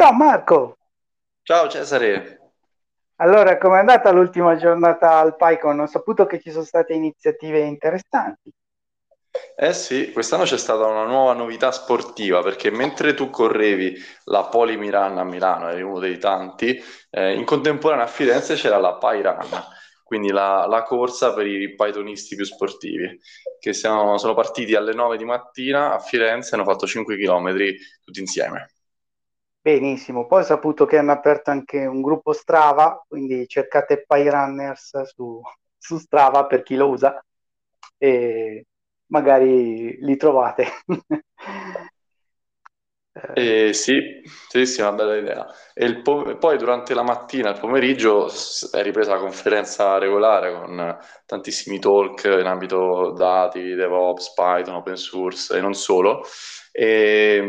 Ciao Marco! Ciao Cesare! Allora, com'è andata l'ultima giornata al PyCon? Ho saputo che ci sono state iniziative interessanti. Eh sì, quest'anno c'è stata una nuova novità sportiva perché mentre tu correvi la Polimiran a Milano, eri uno dei tanti, eh, in contemporanea a Firenze c'era la PyRun, quindi la, la corsa per i pythonisti più sportivi, che siamo, sono partiti alle 9 di mattina a Firenze e hanno fatto 5 km tutti insieme. Benissimo, poi ho saputo che hanno aperto anche un gruppo Strava, quindi cercate PyRunners su, su Strava per chi lo usa e magari li trovate. Eh, sì, sì, sì, una bella idea. E po- poi durante la mattina, il pomeriggio, è ripresa la conferenza regolare con tantissimi talk in ambito dati, DevOps, Python, open source e non solo. E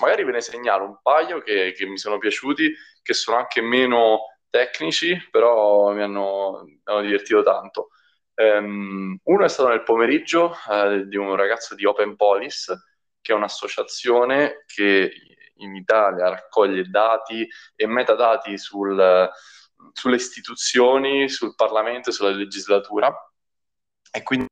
magari ve ne segnalo un paio che, che mi sono piaciuti, che sono anche meno tecnici, però mi hanno, mi hanno divertito tanto. Um, uno è stato nel pomeriggio uh, di un ragazzo di Open Police, che è un'associazione che in Italia raccoglie dati e metadati sul, sulle istituzioni, sul Parlamento e sulla legislatura. E quindi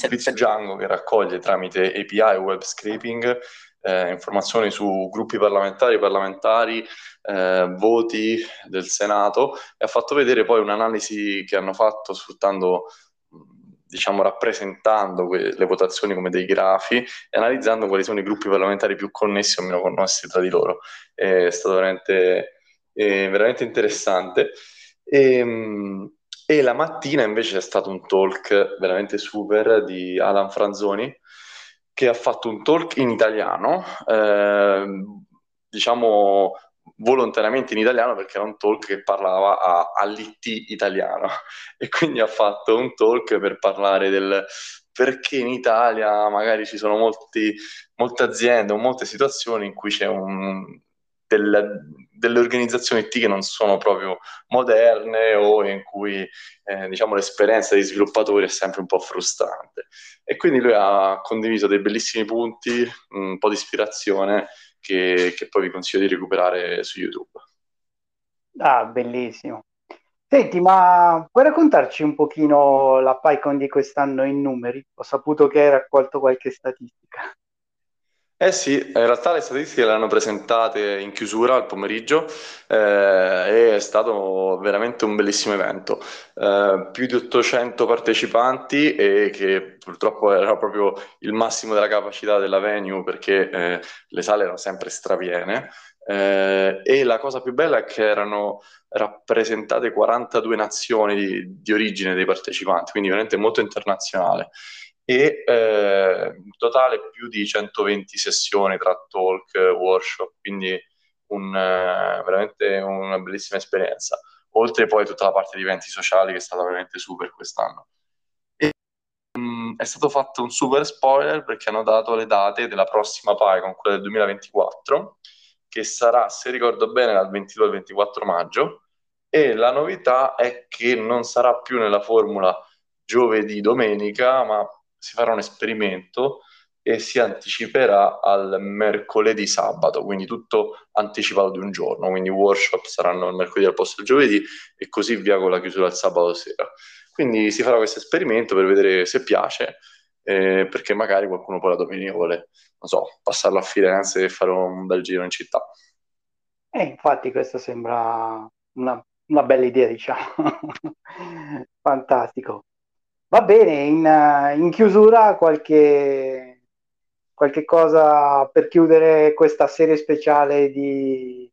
servizio Django che raccoglie tramite API e web scraping eh, informazioni su gruppi parlamentari, parlamentari, eh, voti del Senato e ha fatto vedere poi un'analisi che hanno fatto sfruttando diciamo rappresentando que- le votazioni come dei grafi e analizzando quali sono i gruppi parlamentari più connessi o meno connessi tra di loro. È stato veramente, è veramente interessante. E, ehm, e la mattina invece c'è stato un talk veramente super di Alan Franzoni che ha fatto un talk in italiano, eh, diciamo volontariamente in italiano perché era un talk che parlava a, all'IT italiano e quindi ha fatto un talk per parlare del perché in Italia magari ci sono molti, molte aziende o molte situazioni in cui c'è un, del, delle organizzazioni IT che non sono proprio moderne o in cui eh, diciamo, l'esperienza di sviluppatori è sempre un po' frustrante. E quindi lui ha condiviso dei bellissimi punti, un po' di ispirazione che, che poi vi consiglio di recuperare su YouTube. Ah, bellissimo. Senti, ma puoi raccontarci un pochino la PyCon di quest'anno in numeri? Ho saputo che hai raccolto qualche statistica. Eh sì, in realtà le statistiche le hanno presentate in chiusura al pomeriggio eh, e è stato veramente un bellissimo evento. Eh, più di 800 partecipanti e che purtroppo era proprio il massimo della capacità della venue perché eh, le sale erano sempre strapiene. Eh, e la cosa più bella è che erano rappresentate 42 nazioni di, di origine dei partecipanti, quindi veramente molto internazionale e eh, in totale più di 120 sessioni tra talk, workshop, quindi un, eh, veramente una bellissima esperienza. Oltre poi tutta la parte di eventi sociali che è stata veramente super quest'anno. E, mh, mm, è stato fatto un super spoiler perché hanno dato le date della prossima PyCon, quella del 2024, che sarà, se ricordo bene, dal 22 al 24 maggio. E la novità è che non sarà più nella formula giovedì-domenica, ma si farà un esperimento e si anticiperà al mercoledì sabato, quindi tutto anticipato di un giorno, quindi i workshop saranno il mercoledì al posto del giovedì e così via con la chiusura il sabato sera. Quindi si farà questo esperimento per vedere se piace, eh, perché magari qualcuno poi la domenica vuole, non so, passarlo a Firenze e fare un bel giro in città. E eh, infatti questa sembra una, una bella idea, diciamo. Fantastico. Va bene, in, in chiusura qualche, qualche cosa per chiudere questa serie speciale di,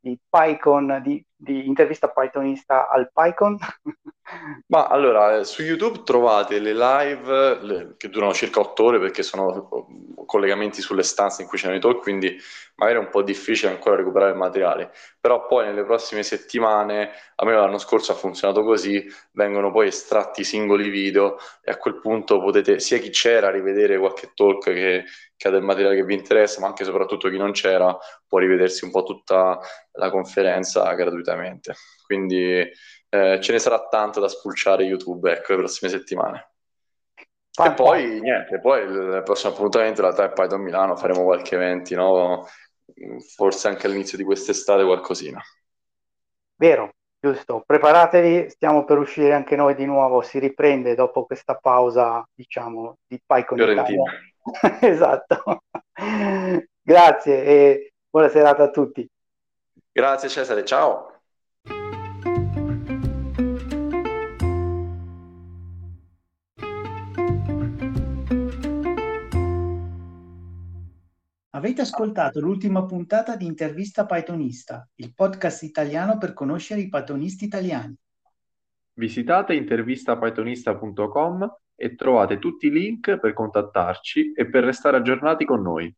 di PyCon, di, di intervista Pythonista al PyCon? Ma allora, eh, su YouTube trovate le live le, che durano circa otto ore perché sono collegamenti sulle stanze in cui c'erano i talk, quindi magari è un po' difficile ancora recuperare il materiale. Però poi nelle prossime settimane, a me l'anno scorso ha funzionato così, vengono poi estratti singoli video e a quel punto potete, sia chi c'era, rivedere qualche talk che, che ha del materiale che vi interessa, ma anche e soprattutto chi non c'era può rivedersi un po' tutta la conferenza gratuitamente. Quindi eh, ce ne sarà tanto da spulciare YouTube, ecco, le prossime settimane. E poi niente, poi il prossimo appuntamento in realtà è Python Milano, faremo qualche evento, no? forse anche all'inizio di quest'estate qualcosina. Vero, giusto. Preparatevi, stiamo per uscire anche noi di nuovo, si riprende dopo questa pausa, diciamo, di PyCon Fiorentina. esatto. Grazie e buona serata a tutti. Grazie Cesare, ciao. Avete ascoltato l'ultima puntata di Intervista Pythonista, il podcast italiano per conoscere i pythonisti italiani. Visitate intervistapythonista.com e trovate tutti i link per contattarci e per restare aggiornati con noi.